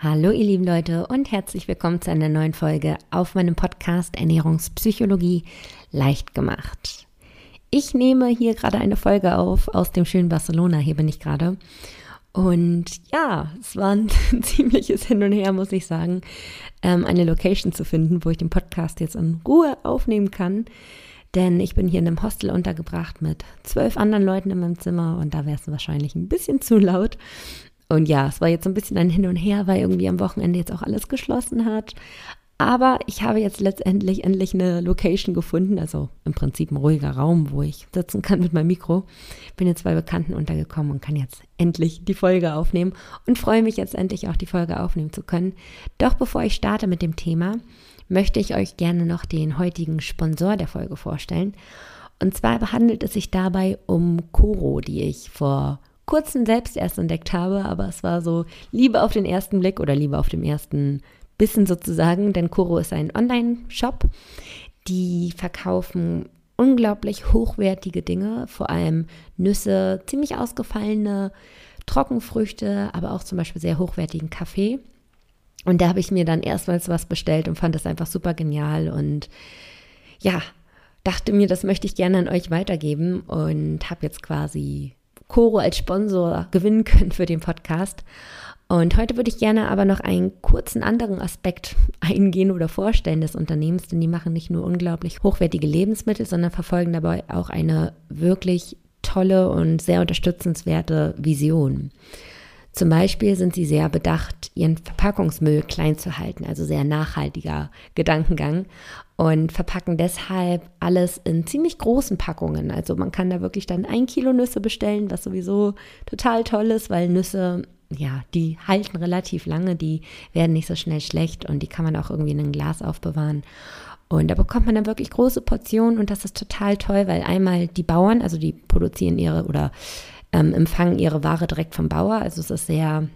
Hallo ihr lieben Leute und herzlich willkommen zu einer neuen Folge auf meinem Podcast Ernährungspsychologie leicht gemacht. Ich nehme hier gerade eine Folge auf aus dem schönen Barcelona, hier bin ich gerade. Und ja, es war ein ziemliches Hin und Her, muss ich sagen, ähm, eine Location zu finden, wo ich den Podcast jetzt in Ruhe aufnehmen kann. Denn ich bin hier in einem Hostel untergebracht mit zwölf anderen Leuten in meinem Zimmer und da wäre es wahrscheinlich ein bisschen zu laut. Und ja, es war jetzt so ein bisschen ein Hin und Her, weil irgendwie am Wochenende jetzt auch alles geschlossen hat. Aber ich habe jetzt letztendlich endlich eine Location gefunden, also im Prinzip ein ruhiger Raum, wo ich sitzen kann mit meinem Mikro. Bin jetzt bei Bekannten untergekommen und kann jetzt endlich die Folge aufnehmen und freue mich jetzt endlich auch die Folge aufnehmen zu können. Doch bevor ich starte mit dem Thema, möchte ich euch gerne noch den heutigen Sponsor der Folge vorstellen. Und zwar handelt es sich dabei um Coro, die ich vor kurzem selbst erst entdeckt habe, aber es war so Liebe auf den ersten Blick oder Liebe auf dem ersten Bissen sozusagen, denn Koro ist ein Online-Shop. Die verkaufen unglaublich hochwertige Dinge, vor allem Nüsse, ziemlich ausgefallene Trockenfrüchte, aber auch zum Beispiel sehr hochwertigen Kaffee. Und da habe ich mir dann erstmals was bestellt und fand das einfach super genial und ja, dachte mir, das möchte ich gerne an euch weitergeben und habe jetzt quasi Coro als Sponsor gewinnen können für den Podcast. Und heute würde ich gerne aber noch einen kurzen anderen Aspekt eingehen oder vorstellen des Unternehmens, denn die machen nicht nur unglaublich hochwertige Lebensmittel, sondern verfolgen dabei auch eine wirklich tolle und sehr unterstützenswerte Vision. Zum Beispiel sind sie sehr bedacht, ihren Verpackungsmüll klein zu halten, also sehr nachhaltiger Gedankengang und verpacken deshalb alles in ziemlich großen Packungen. Also man kann da wirklich dann ein Kilo Nüsse bestellen, was sowieso total toll ist, weil Nüsse, ja, die halten relativ lange, die werden nicht so schnell schlecht und die kann man auch irgendwie in ein Glas aufbewahren. Und da bekommt man dann wirklich große Portionen und das ist total toll, weil einmal die Bauern, also die produzieren ihre oder ähm, empfangen ihre Ware direkt vom Bauer. Also es ist sehr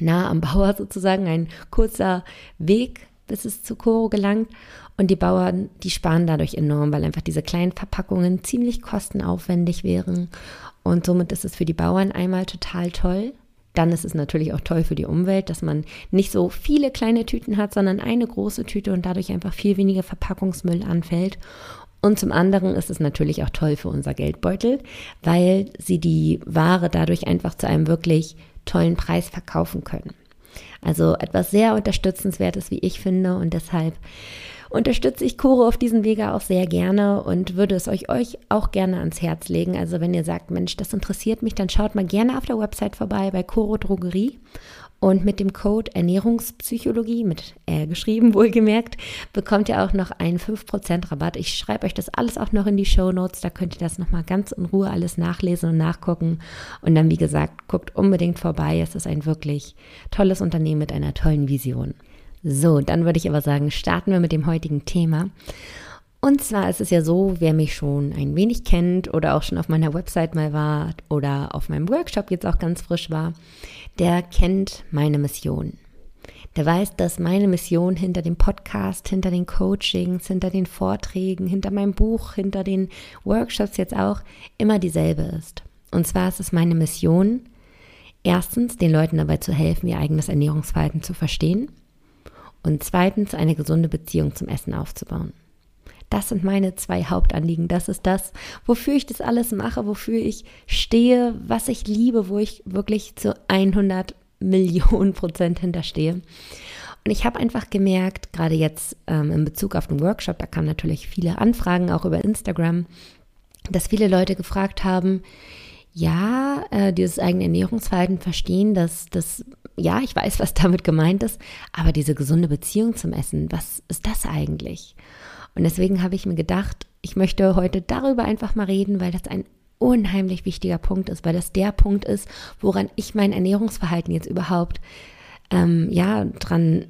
nah am Bauer sozusagen, ein kurzer Weg, bis es zu Koro gelangt. Und die Bauern, die sparen dadurch enorm, weil einfach diese kleinen Verpackungen ziemlich kostenaufwendig wären. Und somit ist es für die Bauern einmal total toll. Dann ist es natürlich auch toll für die Umwelt, dass man nicht so viele kleine Tüten hat, sondern eine große Tüte und dadurch einfach viel weniger Verpackungsmüll anfällt. Und zum anderen ist es natürlich auch toll für unser Geldbeutel, weil sie die Ware dadurch einfach zu einem wirklich tollen Preis verkaufen können. Also etwas sehr unterstützenswertes, wie ich finde. Und deshalb unterstütze ich Koro auf diesem Wege auch sehr gerne und würde es euch, euch auch gerne ans Herz legen. Also wenn ihr sagt, Mensch, das interessiert mich, dann schaut mal gerne auf der Website vorbei bei Koro Drogerie und mit dem Code Ernährungspsychologie, mit R geschrieben wohlgemerkt, bekommt ihr auch noch einen 5% Rabatt. Ich schreibe euch das alles auch noch in die Show Notes. Da könnt ihr das nochmal ganz in Ruhe alles nachlesen und nachgucken. Und dann, wie gesagt, guckt unbedingt vorbei. Es ist ein wirklich tolles Unternehmen mit einer tollen Vision. So, dann würde ich aber sagen, starten wir mit dem heutigen Thema. Und zwar ist es ja so, wer mich schon ein wenig kennt oder auch schon auf meiner Website mal war oder auf meinem Workshop jetzt auch ganz frisch war, der kennt meine Mission. Der weiß, dass meine Mission hinter dem Podcast, hinter den Coachings, hinter den Vorträgen, hinter meinem Buch, hinter den Workshops jetzt auch immer dieselbe ist. Und zwar ist es meine Mission, erstens den Leuten dabei zu helfen, ihr eigenes Ernährungsverhalten zu verstehen und zweitens eine gesunde Beziehung zum Essen aufzubauen. Das sind meine zwei Hauptanliegen. Das ist das, wofür ich das alles mache, wofür ich stehe, was ich liebe, wo ich wirklich zu 100 Millionen Prozent hinterstehe. Und ich habe einfach gemerkt, gerade jetzt ähm, in Bezug auf den Workshop, da kamen natürlich viele Anfragen auch über Instagram, dass viele Leute gefragt haben, ja, äh, dieses eigene Ernährungsverhalten verstehen, dass das, ja, ich weiß, was damit gemeint ist, aber diese gesunde Beziehung zum Essen, was ist das eigentlich? Und deswegen habe ich mir gedacht, ich möchte heute darüber einfach mal reden, weil das ein unheimlich wichtiger Punkt ist, weil das der Punkt ist, woran ich mein Ernährungsverhalten jetzt überhaupt ähm, ja dran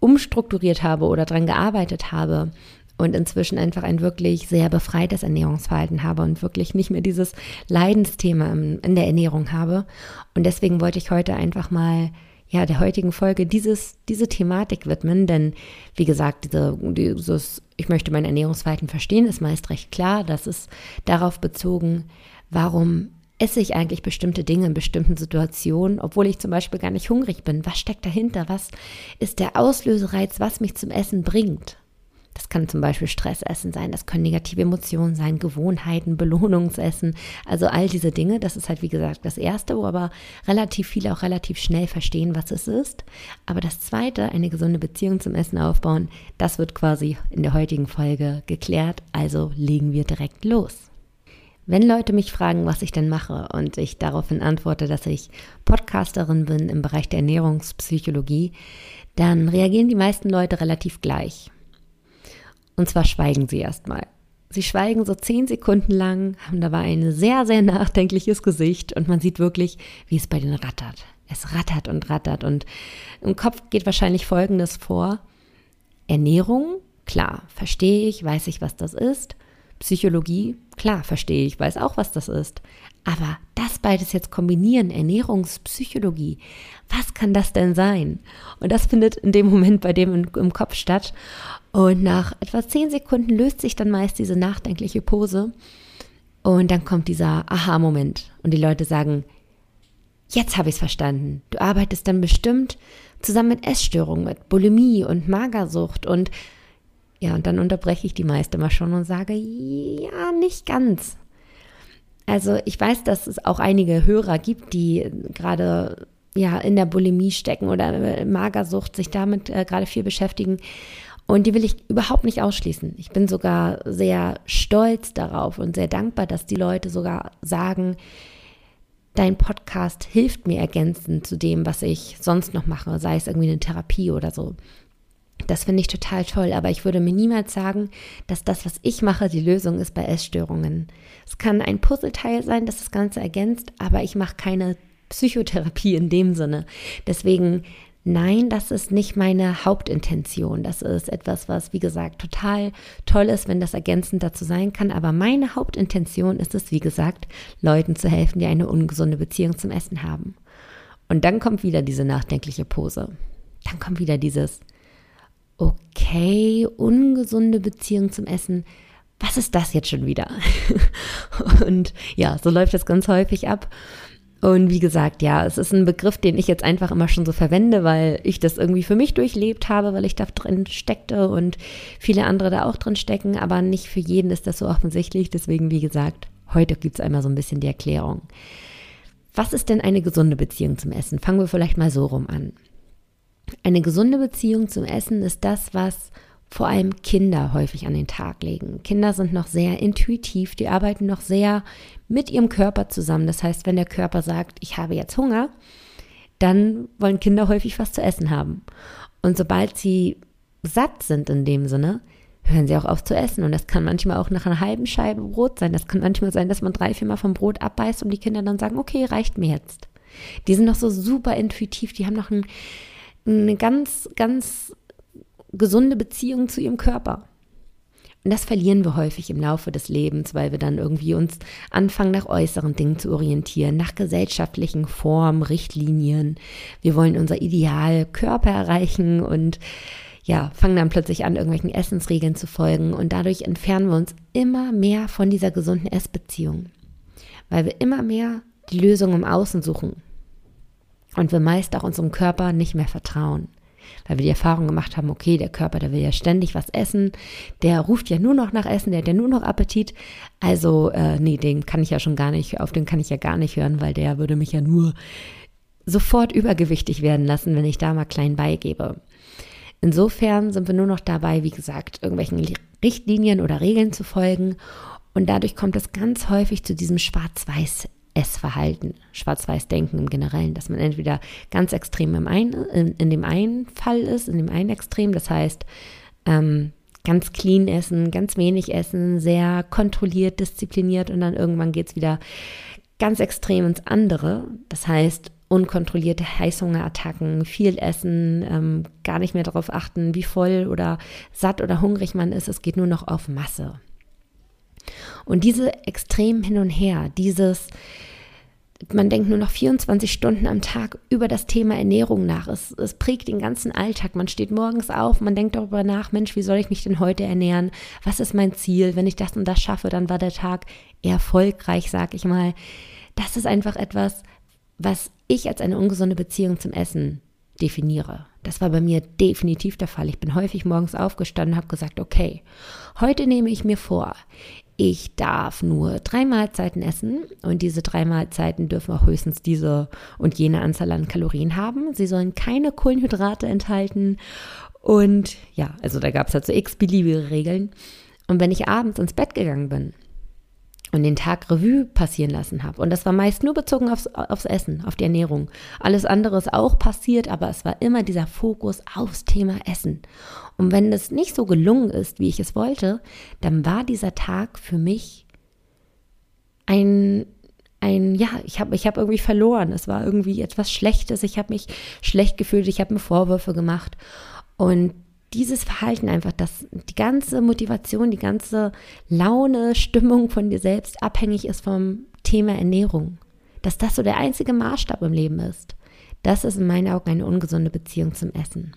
umstrukturiert habe oder dran gearbeitet habe und inzwischen einfach ein wirklich sehr befreites Ernährungsverhalten habe und wirklich nicht mehr dieses Leidensthema in der Ernährung habe. Und deswegen wollte ich heute einfach mal ja, der heutigen Folge dieses, diese Thematik widmen, denn wie gesagt, diese, dieses, ich möchte mein Ernährungsverhalten verstehen, ist meist recht klar. Das ist darauf bezogen, warum esse ich eigentlich bestimmte Dinge in bestimmten Situationen, obwohl ich zum Beispiel gar nicht hungrig bin? Was steckt dahinter? Was ist der Auslösereiz, was mich zum Essen bringt? Das kann zum Beispiel Stressessen sein, das können negative Emotionen sein, Gewohnheiten, Belohnungsessen, also all diese Dinge. Das ist halt, wie gesagt, das Erste, wo aber relativ viele auch relativ schnell verstehen, was es ist. Aber das Zweite, eine gesunde Beziehung zum Essen aufbauen, das wird quasi in der heutigen Folge geklärt. Also legen wir direkt los. Wenn Leute mich fragen, was ich denn mache und ich daraufhin antworte, dass ich Podcasterin bin im Bereich der Ernährungspsychologie, dann reagieren die meisten Leute relativ gleich. Und zwar schweigen sie erstmal. Sie schweigen so zehn Sekunden lang, haben dabei ein sehr, sehr nachdenkliches Gesicht und man sieht wirklich, wie es bei denen rattert. Es rattert und rattert und im Kopf geht wahrscheinlich Folgendes vor. Ernährung, klar, verstehe ich, weiß ich, was das ist. Psychologie, klar, verstehe ich, weiß auch, was das ist. Aber das beides jetzt kombinieren, Ernährungspsychologie, was kann das denn sein? Und das findet in dem Moment bei dem im Kopf statt. Und nach etwa zehn Sekunden löst sich dann meist diese nachdenkliche Pose. Und dann kommt dieser Aha-Moment. Und die Leute sagen, jetzt habe ich es verstanden. Du arbeitest dann bestimmt zusammen mit Essstörungen, mit Bulimie und Magersucht und ja, und dann unterbreche ich die meiste mal schon und sage, ja, nicht ganz. Also ich weiß, dass es auch einige Hörer gibt, die gerade ja in der Bulimie stecken oder Magersucht, sich damit äh, gerade viel beschäftigen. Und die will ich überhaupt nicht ausschließen. Ich bin sogar sehr stolz darauf und sehr dankbar, dass die Leute sogar sagen, dein Podcast hilft mir ergänzend zu dem, was ich sonst noch mache, sei es irgendwie eine Therapie oder so. Das finde ich total toll, aber ich würde mir niemals sagen, dass das, was ich mache, die Lösung ist bei Essstörungen. Es kann ein Puzzleteil sein, das das Ganze ergänzt, aber ich mache keine Psychotherapie in dem Sinne. Deswegen, nein, das ist nicht meine Hauptintention. Das ist etwas, was, wie gesagt, total toll ist, wenn das ergänzend dazu sein kann. Aber meine Hauptintention ist es, wie gesagt, Leuten zu helfen, die eine ungesunde Beziehung zum Essen haben. Und dann kommt wieder diese nachdenkliche Pose. Dann kommt wieder dieses, okay, ungesunde Beziehung zum Essen, was ist das jetzt schon wieder? und ja, so läuft das ganz häufig ab. Und wie gesagt, ja, es ist ein Begriff, den ich jetzt einfach immer schon so verwende, weil ich das irgendwie für mich durchlebt habe, weil ich da drin steckte und viele andere da auch drin stecken, aber nicht für jeden ist das so offensichtlich. Deswegen, wie gesagt, heute gibt es einmal so ein bisschen die Erklärung. Was ist denn eine gesunde Beziehung zum Essen? Fangen wir vielleicht mal so rum an. Eine gesunde Beziehung zum Essen ist das, was vor allem Kinder häufig an den Tag legen. Kinder sind noch sehr intuitiv, die arbeiten noch sehr mit ihrem Körper zusammen. Das heißt, wenn der Körper sagt, ich habe jetzt Hunger, dann wollen Kinder häufig was zu essen haben. Und sobald sie satt sind in dem Sinne, hören sie auch auf zu essen. Und das kann manchmal auch nach einer halben Scheibe Brot sein. Das kann manchmal sein, dass man drei, vier Mal vom Brot abbeißt und die Kinder dann sagen, okay, reicht mir jetzt. Die sind noch so super intuitiv, die haben noch ein eine ganz, ganz gesunde Beziehung zu ihrem Körper. Und das verlieren wir häufig im Laufe des Lebens, weil wir dann irgendwie uns anfangen, nach äußeren Dingen zu orientieren, nach gesellschaftlichen Formen, Richtlinien. Wir wollen unser Ideal Körper erreichen und ja, fangen dann plötzlich an, irgendwelchen Essensregeln zu folgen und dadurch entfernen wir uns immer mehr von dieser gesunden Essbeziehung, weil wir immer mehr die Lösung im Außen suchen, und wir meist auch unserem Körper nicht mehr vertrauen. Weil wir die Erfahrung gemacht haben, okay, der Körper, der will ja ständig was essen, der ruft ja nur noch nach Essen, der hat ja nur noch Appetit. Also, äh, nee, den kann ich ja schon gar nicht, auf den kann ich ja gar nicht hören, weil der würde mich ja nur sofort übergewichtig werden lassen, wenn ich da mal klein beigebe. Insofern sind wir nur noch dabei, wie gesagt, irgendwelchen Richtlinien oder Regeln zu folgen. Und dadurch kommt es ganz häufig zu diesem Schwarz-Weiß Essverhalten, Schwarz-Weiß-Denken im Generellen, dass man entweder ganz extrem im einen, in, in, dem einen Fall ist, in dem einen Extrem, das heißt, ähm, ganz clean essen, ganz wenig essen, sehr kontrolliert, diszipliniert und dann irgendwann geht es wieder ganz extrem ins andere. Das heißt, unkontrollierte Heißhungerattacken, viel essen, ähm, gar nicht mehr darauf achten, wie voll oder satt oder hungrig man ist. Es geht nur noch auf Masse. Und diese extrem hin und her, dieses, man denkt nur noch 24 Stunden am Tag über das Thema Ernährung nach. Es, es, prägt den ganzen Alltag. Man steht morgens auf, man denkt darüber nach, Mensch, wie soll ich mich denn heute ernähren? Was ist mein Ziel? Wenn ich das und das schaffe, dann war der Tag erfolgreich, sag ich mal. das ist einfach etwas, was ich als eine ungesunde Beziehung zum Essen definiere. Das war bei mir definitiv der Fall. Ich bin häufig morgens aufgestanden und habe gesagt, okay, heute nehme ich mir vor, ich darf nur drei Mahlzeiten essen und diese drei Mahlzeiten dürfen auch höchstens diese und jene Anzahl an Kalorien haben. Sie sollen keine Kohlenhydrate enthalten und ja, also da gab es halt so x-beliebige Regeln. Und wenn ich abends ins Bett gegangen bin, und den Tag Revue passieren lassen habe. Und das war meist nur bezogen aufs, aufs Essen, auf die Ernährung. Alles andere ist auch passiert, aber es war immer dieser Fokus aufs Thema Essen. Und wenn das nicht so gelungen ist, wie ich es wollte, dann war dieser Tag für mich ein, ein ja, ich habe ich hab irgendwie verloren. Es war irgendwie etwas Schlechtes. Ich habe mich schlecht gefühlt. Ich habe mir Vorwürfe gemacht. Und dieses Verhalten einfach, dass die ganze Motivation, die ganze Laune, Stimmung von dir selbst abhängig ist vom Thema Ernährung. Dass das so der einzige Maßstab im Leben ist. Das ist in meinen Augen eine ungesunde Beziehung zum Essen.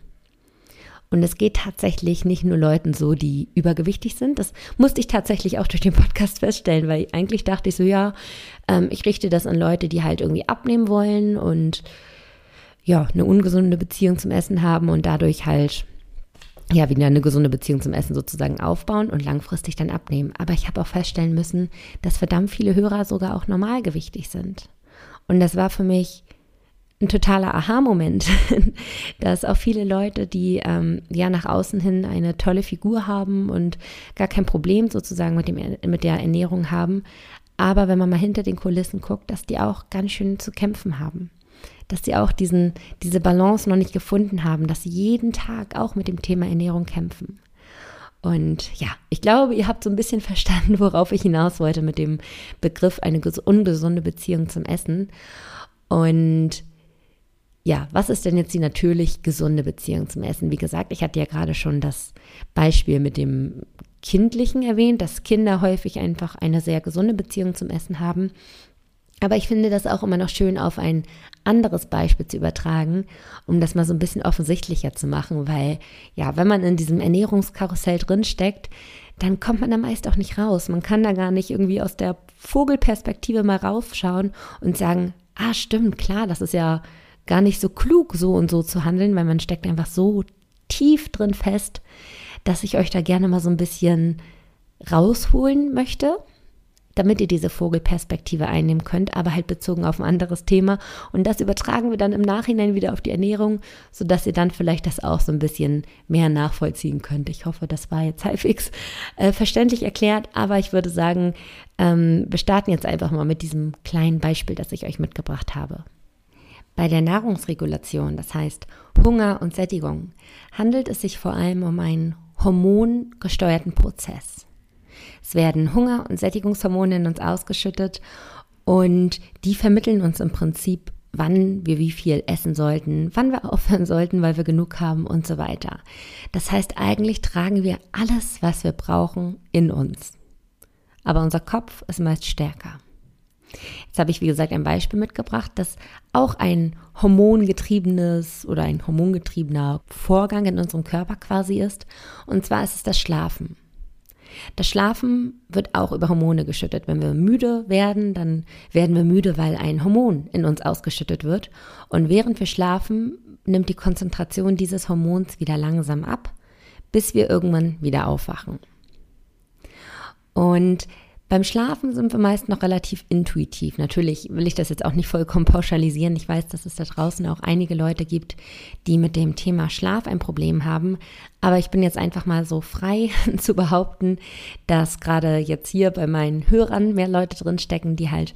Und es geht tatsächlich nicht nur Leuten so, die übergewichtig sind. Das musste ich tatsächlich auch durch den Podcast feststellen, weil eigentlich dachte ich so, ja, ähm, ich richte das an Leute, die halt irgendwie abnehmen wollen und ja, eine ungesunde Beziehung zum Essen haben und dadurch halt ja, wieder eine gesunde Beziehung zum Essen sozusagen aufbauen und langfristig dann abnehmen. Aber ich habe auch feststellen müssen, dass verdammt viele Hörer sogar auch normalgewichtig sind. Und das war für mich ein totaler Aha-Moment, dass auch viele Leute, die ähm, ja nach außen hin eine tolle Figur haben und gar kein Problem sozusagen mit, dem, mit der Ernährung haben, aber wenn man mal hinter den Kulissen guckt, dass die auch ganz schön zu kämpfen haben dass sie auch diesen, diese Balance noch nicht gefunden haben, dass sie jeden Tag auch mit dem Thema Ernährung kämpfen. Und ja, ich glaube, ihr habt so ein bisschen verstanden, worauf ich hinaus wollte mit dem Begriff eine ungesunde Beziehung zum Essen. Und ja, was ist denn jetzt die natürlich gesunde Beziehung zum Essen? Wie gesagt, ich hatte ja gerade schon das Beispiel mit dem Kindlichen erwähnt, dass Kinder häufig einfach eine sehr gesunde Beziehung zum Essen haben. Aber ich finde das auch immer noch schön auf ein anderes Beispiel zu übertragen, um das mal so ein bisschen offensichtlicher zu machen, weil ja, wenn man in diesem Ernährungskarussell drinsteckt, dann kommt man da meist auch nicht raus. Man kann da gar nicht irgendwie aus der Vogelperspektive mal raufschauen und sagen, ah, stimmt, klar, das ist ja gar nicht so klug, so und so zu handeln, weil man steckt einfach so tief drin fest, dass ich euch da gerne mal so ein bisschen rausholen möchte damit ihr diese Vogelperspektive einnehmen könnt, aber halt bezogen auf ein anderes Thema. Und das übertragen wir dann im Nachhinein wieder auf die Ernährung, sodass ihr dann vielleicht das auch so ein bisschen mehr nachvollziehen könnt. Ich hoffe, das war jetzt halbwegs äh, verständlich erklärt, aber ich würde sagen, ähm, wir starten jetzt einfach mal mit diesem kleinen Beispiel, das ich euch mitgebracht habe. Bei der Nahrungsregulation, das heißt Hunger und Sättigung, handelt es sich vor allem um einen hormongesteuerten Prozess. Es werden Hunger- und Sättigungshormone in uns ausgeschüttet und die vermitteln uns im Prinzip, wann wir wie viel essen sollten, wann wir aufhören sollten, weil wir genug haben und so weiter. Das heißt, eigentlich tragen wir alles, was wir brauchen, in uns. Aber unser Kopf ist meist stärker. Jetzt habe ich, wie gesagt, ein Beispiel mitgebracht, das auch ein hormongetriebenes oder ein hormongetriebener Vorgang in unserem Körper quasi ist. Und zwar ist es das Schlafen. Das Schlafen wird auch über Hormone geschüttet. Wenn wir müde werden, dann werden wir müde, weil ein Hormon in uns ausgeschüttet wird. Und während wir schlafen, nimmt die Konzentration dieses Hormons wieder langsam ab, bis wir irgendwann wieder aufwachen. Und beim Schlafen sind wir meist noch relativ intuitiv. Natürlich will ich das jetzt auch nicht vollkommen pauschalisieren. Ich weiß, dass es da draußen auch einige Leute gibt, die mit dem Thema Schlaf ein Problem haben. Aber ich bin jetzt einfach mal so frei zu behaupten, dass gerade jetzt hier bei meinen Hörern mehr Leute drinstecken, die halt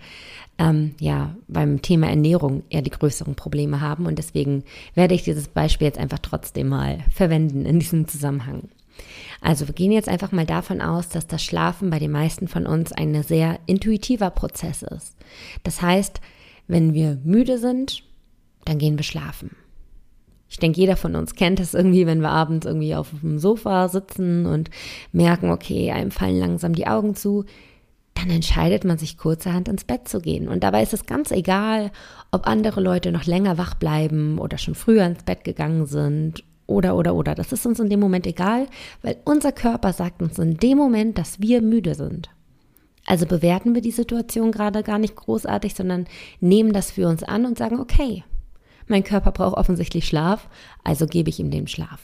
ähm, ja beim Thema Ernährung eher die größeren Probleme haben. Und deswegen werde ich dieses Beispiel jetzt einfach trotzdem mal verwenden in diesem Zusammenhang. Also wir gehen jetzt einfach mal davon aus, dass das Schlafen bei den meisten von uns ein sehr intuitiver Prozess ist. Das heißt, wenn wir müde sind, dann gehen wir schlafen. Ich denke, jeder von uns kennt es irgendwie, wenn wir abends irgendwie auf dem Sofa sitzen und merken, okay, einem fallen langsam die Augen zu, dann entscheidet man sich kurzerhand ins Bett zu gehen. Und dabei ist es ganz egal, ob andere Leute noch länger wach bleiben oder schon früher ins Bett gegangen sind oder, oder, oder. Das ist uns in dem Moment egal, weil unser Körper sagt uns in dem Moment, dass wir müde sind. Also bewerten wir die Situation gerade gar nicht großartig, sondern nehmen das für uns an und sagen, okay, mein Körper braucht offensichtlich Schlaf, also gebe ich ihm den Schlaf.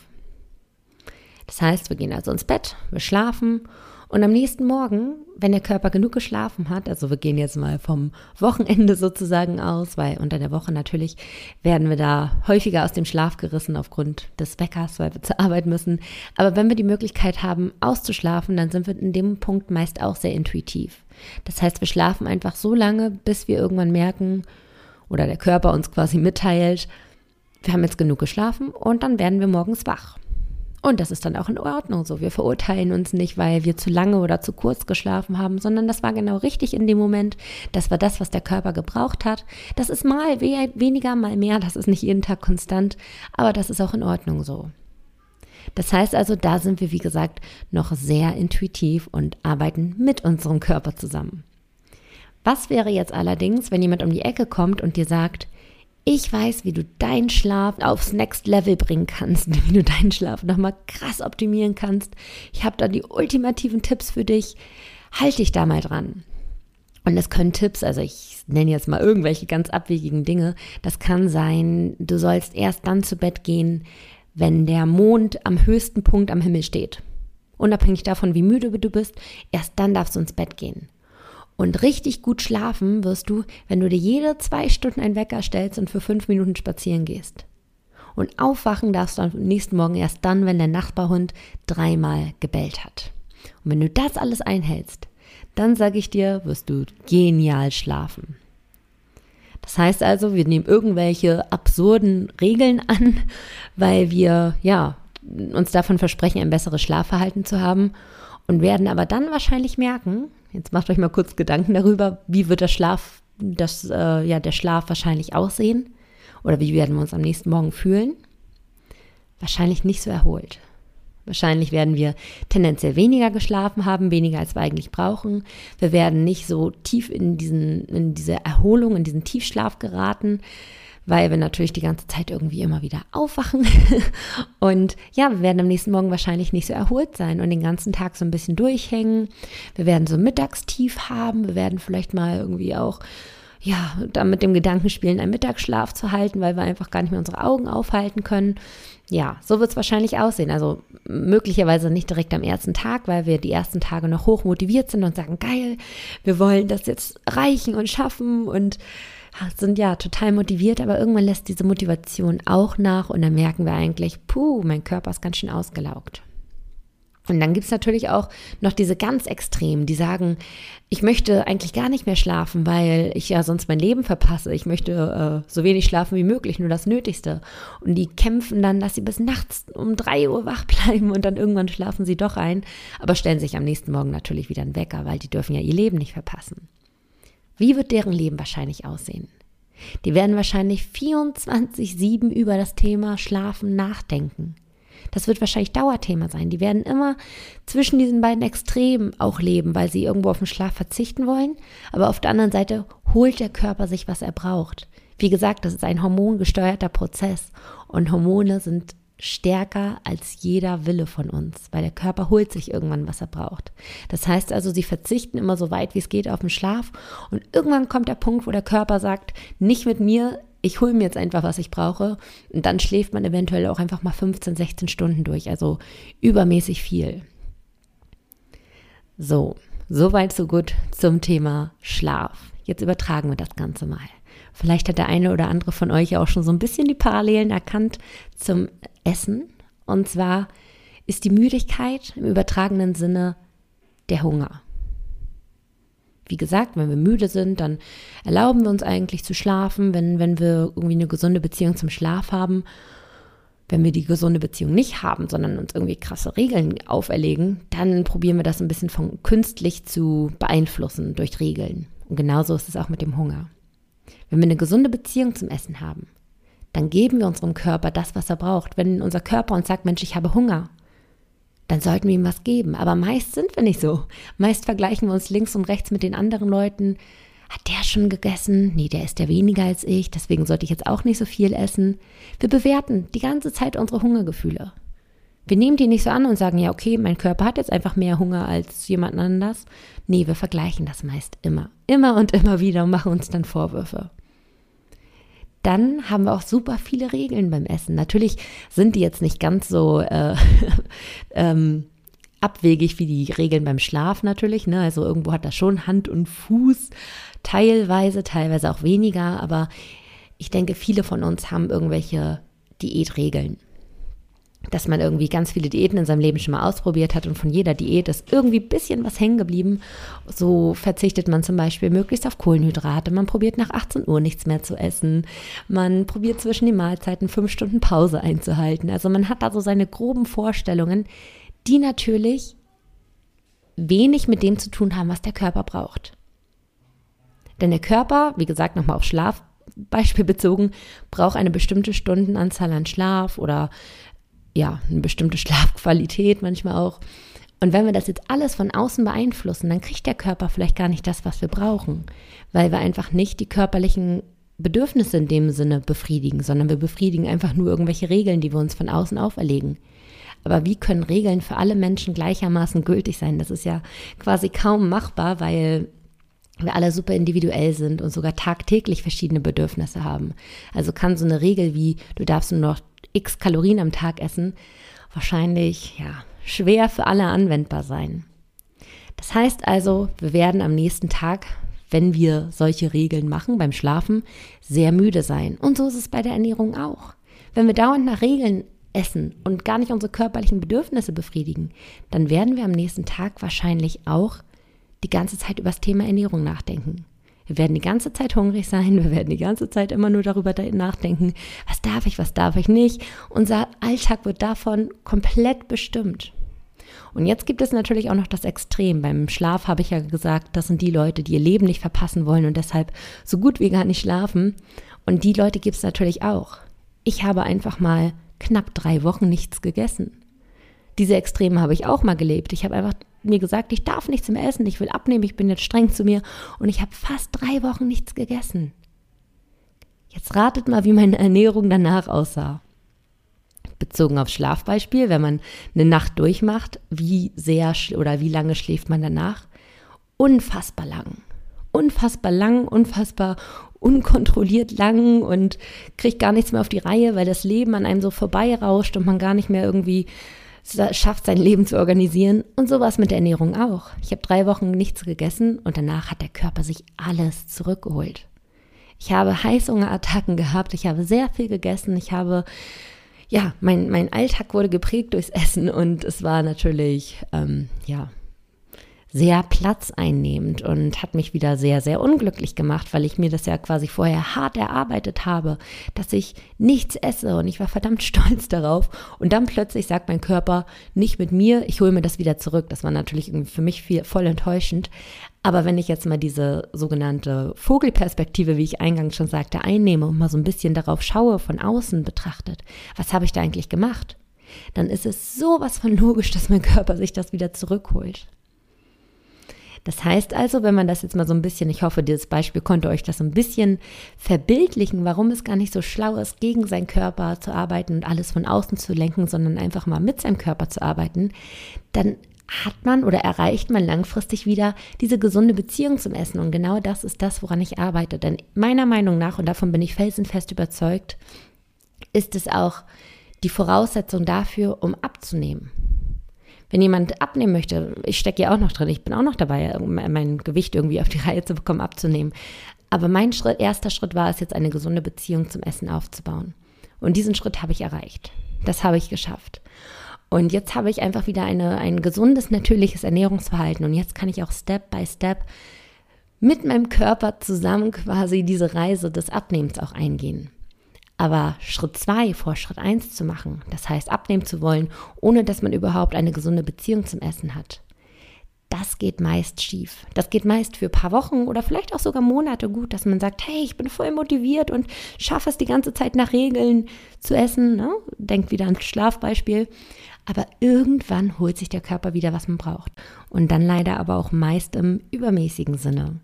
Das heißt, wir gehen also ins Bett, wir schlafen und am nächsten Morgen, wenn der Körper genug geschlafen hat, also wir gehen jetzt mal vom Wochenende sozusagen aus, weil unter der Woche natürlich werden wir da häufiger aus dem Schlaf gerissen aufgrund des Weckers, weil wir zur Arbeit müssen. Aber wenn wir die Möglichkeit haben, auszuschlafen, dann sind wir in dem Punkt meist auch sehr intuitiv. Das heißt, wir schlafen einfach so lange, bis wir irgendwann merken oder der Körper uns quasi mitteilt, wir haben jetzt genug geschlafen und dann werden wir morgens wach. Und das ist dann auch in Ordnung so. Wir verurteilen uns nicht, weil wir zu lange oder zu kurz geschlafen haben, sondern das war genau richtig in dem Moment. Das war das, was der Körper gebraucht hat. Das ist mal weniger, mal mehr. Das ist nicht jeden Tag konstant, aber das ist auch in Ordnung so. Das heißt also, da sind wir, wie gesagt, noch sehr intuitiv und arbeiten mit unserem Körper zusammen. Was wäre jetzt allerdings, wenn jemand um die Ecke kommt und dir sagt, ich weiß, wie du deinen Schlaf aufs Next Level bringen kannst, wie du deinen Schlaf nochmal krass optimieren kannst. Ich habe da die ultimativen Tipps für dich. Halt dich da mal dran. Und es können Tipps, also ich nenne jetzt mal irgendwelche ganz abwegigen Dinge. Das kann sein, du sollst erst dann zu Bett gehen, wenn der Mond am höchsten Punkt am Himmel steht. Unabhängig davon, wie müde du bist, erst dann darfst du ins Bett gehen. Und richtig gut schlafen wirst du, wenn du dir jede zwei Stunden einen Wecker stellst und für fünf Minuten spazieren gehst. Und aufwachen darfst du am nächsten Morgen erst dann, wenn der Nachbarhund dreimal gebellt hat. Und wenn du das alles einhältst, dann sage ich dir, wirst du genial schlafen. Das heißt also, wir nehmen irgendwelche absurden Regeln an, weil wir ja uns davon versprechen, ein besseres Schlafverhalten zu haben und werden aber dann wahrscheinlich merken, Jetzt macht euch mal kurz Gedanken darüber, wie wird der Schlaf, das, äh, ja, der Schlaf wahrscheinlich aussehen? Oder wie werden wir uns am nächsten Morgen fühlen? Wahrscheinlich nicht so erholt. Wahrscheinlich werden wir tendenziell weniger geschlafen haben, weniger als wir eigentlich brauchen. Wir werden nicht so tief in diesen, in diese Erholung, in diesen Tiefschlaf geraten weil wir natürlich die ganze Zeit irgendwie immer wieder aufwachen. Und ja, wir werden am nächsten Morgen wahrscheinlich nicht so erholt sein und den ganzen Tag so ein bisschen durchhängen. Wir werden so Mittagstief haben. Wir werden vielleicht mal irgendwie auch ja, dann mit dem Gedanken spielen, einen Mittagsschlaf zu halten, weil wir einfach gar nicht mehr unsere Augen aufhalten können. Ja, so wird es wahrscheinlich aussehen. Also möglicherweise nicht direkt am ersten Tag, weil wir die ersten Tage noch hoch motiviert sind und sagen, geil, wir wollen das jetzt reichen und schaffen und sind ja total motiviert, aber irgendwann lässt diese Motivation auch nach und dann merken wir eigentlich, puh, mein Körper ist ganz schön ausgelaugt. Und dann gibt es natürlich auch noch diese ganz Extremen, die sagen, ich möchte eigentlich gar nicht mehr schlafen, weil ich ja sonst mein Leben verpasse. Ich möchte äh, so wenig schlafen wie möglich, nur das Nötigste. Und die kämpfen dann, dass sie bis nachts um drei Uhr wach bleiben und dann irgendwann schlafen sie doch ein, aber stellen sich am nächsten Morgen natürlich wieder einen Wecker, weil die dürfen ja ihr Leben nicht verpassen. Wie wird deren Leben wahrscheinlich aussehen? Die werden wahrscheinlich 24-7 über das Thema Schlafen nachdenken. Das wird wahrscheinlich Dauerthema sein. Die werden immer zwischen diesen beiden Extremen auch leben, weil sie irgendwo auf den Schlaf verzichten wollen. Aber auf der anderen Seite holt der Körper sich, was er braucht. Wie gesagt, das ist ein hormongesteuerter Prozess. Und Hormone sind stärker als jeder Wille von uns, weil der Körper holt sich irgendwann, was er braucht. Das heißt also, sie verzichten immer so weit, wie es geht, auf den Schlaf und irgendwann kommt der Punkt, wo der Körper sagt, nicht mit mir, ich hole mir jetzt einfach, was ich brauche und dann schläft man eventuell auch einfach mal 15, 16 Stunden durch, also übermäßig viel. So, soweit so gut zum Thema Schlaf. Jetzt übertragen wir das Ganze mal. Vielleicht hat der eine oder andere von euch auch schon so ein bisschen die Parallelen erkannt zum Essen. Und zwar ist die Müdigkeit im übertragenen Sinne der Hunger. Wie gesagt, wenn wir müde sind, dann erlauben wir uns eigentlich zu schlafen, wenn, wenn wir irgendwie eine gesunde Beziehung zum Schlaf haben. Wenn wir die gesunde Beziehung nicht haben, sondern uns irgendwie krasse Regeln auferlegen, dann probieren wir das ein bisschen von künstlich zu beeinflussen durch Regeln. Und genauso ist es auch mit dem Hunger. Wenn wir eine gesunde Beziehung zum Essen haben, dann geben wir unserem Körper das, was er braucht. Wenn unser Körper uns sagt, Mensch, ich habe Hunger, dann sollten wir ihm was geben. Aber meist sind wir nicht so. Meist vergleichen wir uns links und rechts mit den anderen Leuten. Hat der schon gegessen? Nee, der isst ja weniger als ich, deswegen sollte ich jetzt auch nicht so viel essen. Wir bewerten die ganze Zeit unsere Hungergefühle. Wir nehmen die nicht so an und sagen, ja, okay, mein Körper hat jetzt einfach mehr Hunger als jemand anders. Nee, wir vergleichen das meist immer. Immer und immer wieder und machen uns dann Vorwürfe. Dann haben wir auch super viele Regeln beim Essen. Natürlich sind die jetzt nicht ganz so äh, ähm, abwegig wie die Regeln beim Schlaf natürlich. Ne? Also irgendwo hat das schon Hand und Fuß, teilweise, teilweise auch weniger. Aber ich denke, viele von uns haben irgendwelche Diätregeln dass man irgendwie ganz viele Diäten in seinem Leben schon mal ausprobiert hat und von jeder Diät ist irgendwie ein bisschen was hängen geblieben. So verzichtet man zum Beispiel möglichst auf Kohlenhydrate, man probiert nach 18 Uhr nichts mehr zu essen, man probiert zwischen den Mahlzeiten fünf Stunden Pause einzuhalten. Also man hat da so seine groben Vorstellungen, die natürlich wenig mit dem zu tun haben, was der Körper braucht. Denn der Körper, wie gesagt, nochmal auf Schlaf Beispiel bezogen, braucht eine bestimmte Stundenanzahl an Schlaf oder ja, eine bestimmte Schlafqualität manchmal auch. Und wenn wir das jetzt alles von außen beeinflussen, dann kriegt der Körper vielleicht gar nicht das, was wir brauchen, weil wir einfach nicht die körperlichen Bedürfnisse in dem Sinne befriedigen, sondern wir befriedigen einfach nur irgendwelche Regeln, die wir uns von außen auferlegen. Aber wie können Regeln für alle Menschen gleichermaßen gültig sein? Das ist ja quasi kaum machbar, weil wir alle super individuell sind und sogar tagtäglich verschiedene Bedürfnisse haben. Also kann so eine Regel wie, du darfst nur noch x Kalorien am Tag essen, wahrscheinlich ja, schwer für alle anwendbar sein. Das heißt also, wir werden am nächsten Tag, wenn wir solche Regeln machen beim Schlafen, sehr müde sein. Und so ist es bei der Ernährung auch. Wenn wir dauernd nach Regeln essen und gar nicht unsere körperlichen Bedürfnisse befriedigen, dann werden wir am nächsten Tag wahrscheinlich auch die ganze Zeit über das Thema Ernährung nachdenken. Wir werden die ganze Zeit hungrig sein, wir werden die ganze Zeit immer nur darüber nachdenken, was darf ich, was darf ich nicht. Unser Alltag wird davon komplett bestimmt. Und jetzt gibt es natürlich auch noch das Extrem. Beim Schlaf habe ich ja gesagt, das sind die Leute, die ihr Leben nicht verpassen wollen und deshalb so gut wie gar nicht schlafen. Und die Leute gibt es natürlich auch. Ich habe einfach mal knapp drei Wochen nichts gegessen. Diese Extreme habe ich auch mal gelebt. Ich habe einfach mir gesagt, ich darf nichts mehr essen, ich will abnehmen, ich bin jetzt streng zu mir und ich habe fast drei Wochen nichts gegessen. Jetzt ratet mal, wie meine Ernährung danach aussah. Bezogen aufs Schlafbeispiel, wenn man eine Nacht durchmacht, wie sehr oder wie lange schläft man danach? Unfassbar lang. Unfassbar lang, unfassbar unkontrolliert lang und kriegt gar nichts mehr auf die Reihe, weil das Leben an einem so vorbeirauscht und man gar nicht mehr irgendwie schafft, sein Leben zu organisieren. Und so war es mit der Ernährung auch. Ich habe drei Wochen nichts gegessen und danach hat der Körper sich alles zurückgeholt. Ich habe Heißhungerattacken gehabt, ich habe sehr viel gegessen, ich habe, ja, mein, mein Alltag wurde geprägt durchs Essen und es war natürlich, ähm, ja, sehr platzeinnehmend und hat mich wieder sehr, sehr unglücklich gemacht, weil ich mir das ja quasi vorher hart erarbeitet habe, dass ich nichts esse und ich war verdammt stolz darauf. Und dann plötzlich sagt mein Körper, nicht mit mir, ich hole mir das wieder zurück. Das war natürlich für mich viel, voll enttäuschend. Aber wenn ich jetzt mal diese sogenannte Vogelperspektive, wie ich eingangs schon sagte, einnehme und mal so ein bisschen darauf schaue, von außen betrachtet, was habe ich da eigentlich gemacht? Dann ist es sowas von logisch, dass mein Körper sich das wieder zurückholt. Das heißt also, wenn man das jetzt mal so ein bisschen, ich hoffe, dieses Beispiel konnte euch das so ein bisschen verbildlichen, warum es gar nicht so schlau ist, gegen seinen Körper zu arbeiten und alles von außen zu lenken, sondern einfach mal mit seinem Körper zu arbeiten, dann hat man oder erreicht man langfristig wieder diese gesunde Beziehung zum Essen. Und genau das ist das, woran ich arbeite. Denn meiner Meinung nach, und davon bin ich felsenfest überzeugt, ist es auch die Voraussetzung dafür, um abzunehmen. Wenn jemand abnehmen möchte, ich stecke ja auch noch drin, ich bin auch noch dabei, mein Gewicht irgendwie auf die Reihe zu bekommen, abzunehmen. Aber mein Schritt, erster Schritt war es jetzt, eine gesunde Beziehung zum Essen aufzubauen. Und diesen Schritt habe ich erreicht. Das habe ich geschafft. Und jetzt habe ich einfach wieder eine, ein gesundes, natürliches Ernährungsverhalten. Und jetzt kann ich auch Step by Step mit meinem Körper zusammen quasi diese Reise des Abnehmens auch eingehen. Aber Schritt zwei vor Schritt eins zu machen, das heißt abnehmen zu wollen, ohne dass man überhaupt eine gesunde Beziehung zum Essen hat, das geht meist schief. Das geht meist für ein paar Wochen oder vielleicht auch sogar Monate gut, dass man sagt, hey, ich bin voll motiviert und schaffe es die ganze Zeit nach Regeln zu essen. Ne? Denkt wieder ans Schlafbeispiel. Aber irgendwann holt sich der Körper wieder, was man braucht. Und dann leider aber auch meist im übermäßigen Sinne.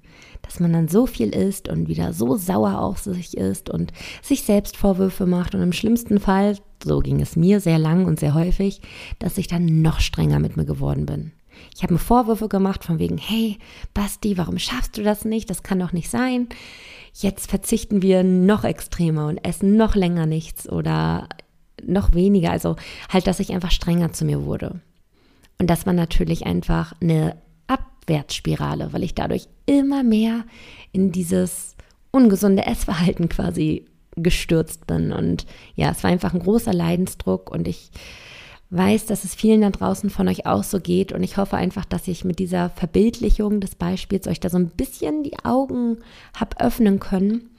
Dass man dann so viel isst und wieder so sauer auf sich ist und sich selbst Vorwürfe macht und im schlimmsten Fall so ging es mir sehr lang und sehr häufig, dass ich dann noch strenger mit mir geworden bin. Ich habe mir Vorwürfe gemacht von wegen, hey, Basti, warum schaffst du das nicht? Das kann doch nicht sein. Jetzt verzichten wir noch extremer und essen noch länger nichts oder noch weniger. Also halt, dass ich einfach strenger zu mir wurde. Und das war natürlich einfach eine Abwärtsspirale, weil ich dadurch immer mehr in dieses ungesunde Essverhalten quasi gestürzt bin. Und ja, es war einfach ein großer Leidensdruck und ich weiß, dass es vielen da draußen von euch auch so geht und ich hoffe einfach, dass ich mit dieser Verbildlichung des Beispiels euch da so ein bisschen die Augen habe öffnen können.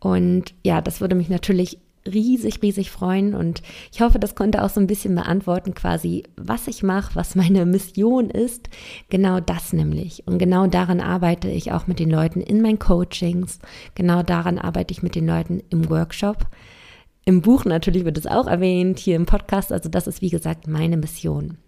Und ja, das würde mich natürlich riesig, riesig freuen und ich hoffe, das konnte auch so ein bisschen beantworten quasi, was ich mache, was meine Mission ist. Genau das nämlich. Und genau daran arbeite ich auch mit den Leuten in meinen Coachings. Genau daran arbeite ich mit den Leuten im Workshop. Im Buch natürlich wird es auch erwähnt, hier im Podcast. Also das ist, wie gesagt, meine Mission.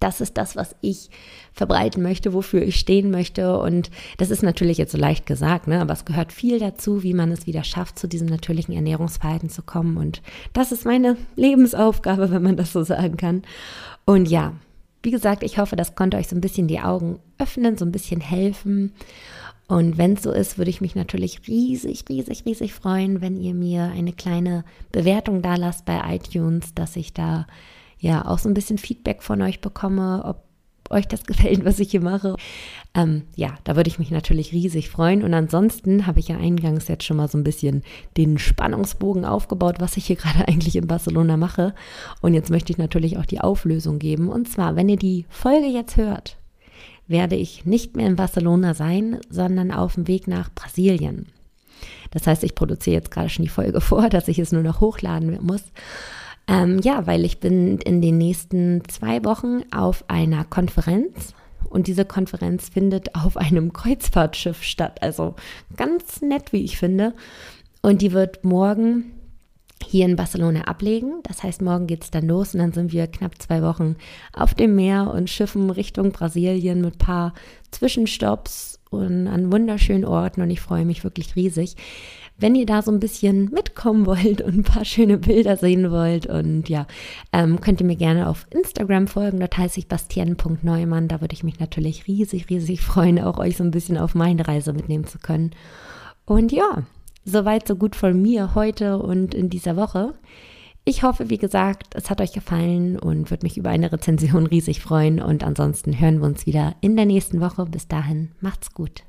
Das ist das, was ich verbreiten möchte, wofür ich stehen möchte. Und das ist natürlich jetzt so leicht gesagt, ne? aber es gehört viel dazu, wie man es wieder schafft, zu diesem natürlichen Ernährungsverhalten zu kommen. Und das ist meine Lebensaufgabe, wenn man das so sagen kann. Und ja, wie gesagt, ich hoffe, das konnte euch so ein bisschen die Augen öffnen, so ein bisschen helfen. Und wenn es so ist, würde ich mich natürlich riesig, riesig, riesig freuen, wenn ihr mir eine kleine Bewertung da lasst bei iTunes, dass ich da ja auch so ein bisschen Feedback von euch bekomme, ob euch das gefällt, was ich hier mache. Ähm, ja, da würde ich mich natürlich riesig freuen. Und ansonsten habe ich ja eingangs jetzt schon mal so ein bisschen den Spannungsbogen aufgebaut, was ich hier gerade eigentlich in Barcelona mache. Und jetzt möchte ich natürlich auch die Auflösung geben. Und zwar, wenn ihr die Folge jetzt hört, werde ich nicht mehr in Barcelona sein, sondern auf dem Weg nach Brasilien. Das heißt, ich produziere jetzt gerade schon die Folge vor, dass ich es nur noch hochladen muss. Ähm, ja, weil ich bin in den nächsten zwei Wochen auf einer Konferenz und diese Konferenz findet auf einem Kreuzfahrtschiff statt. Also ganz nett, wie ich finde. Und die wird morgen hier in Barcelona ablegen. Das heißt, morgen geht es dann los und dann sind wir knapp zwei Wochen auf dem Meer und schiffen Richtung Brasilien mit ein paar Zwischenstopps und an wunderschönen Orten und ich freue mich wirklich riesig. Wenn ihr da so ein bisschen mitkommen wollt und ein paar schöne Bilder sehen wollt und ja, ähm, könnt ihr mir gerne auf Instagram folgen. Dort heiße ich bastian.neumann. Da würde ich mich natürlich riesig, riesig freuen, auch euch so ein bisschen auf meine Reise mitnehmen zu können. Und ja, soweit, so gut von mir heute und in dieser Woche. Ich hoffe, wie gesagt, es hat euch gefallen und würde mich über eine Rezension riesig freuen. Und ansonsten hören wir uns wieder in der nächsten Woche. Bis dahin, macht's gut.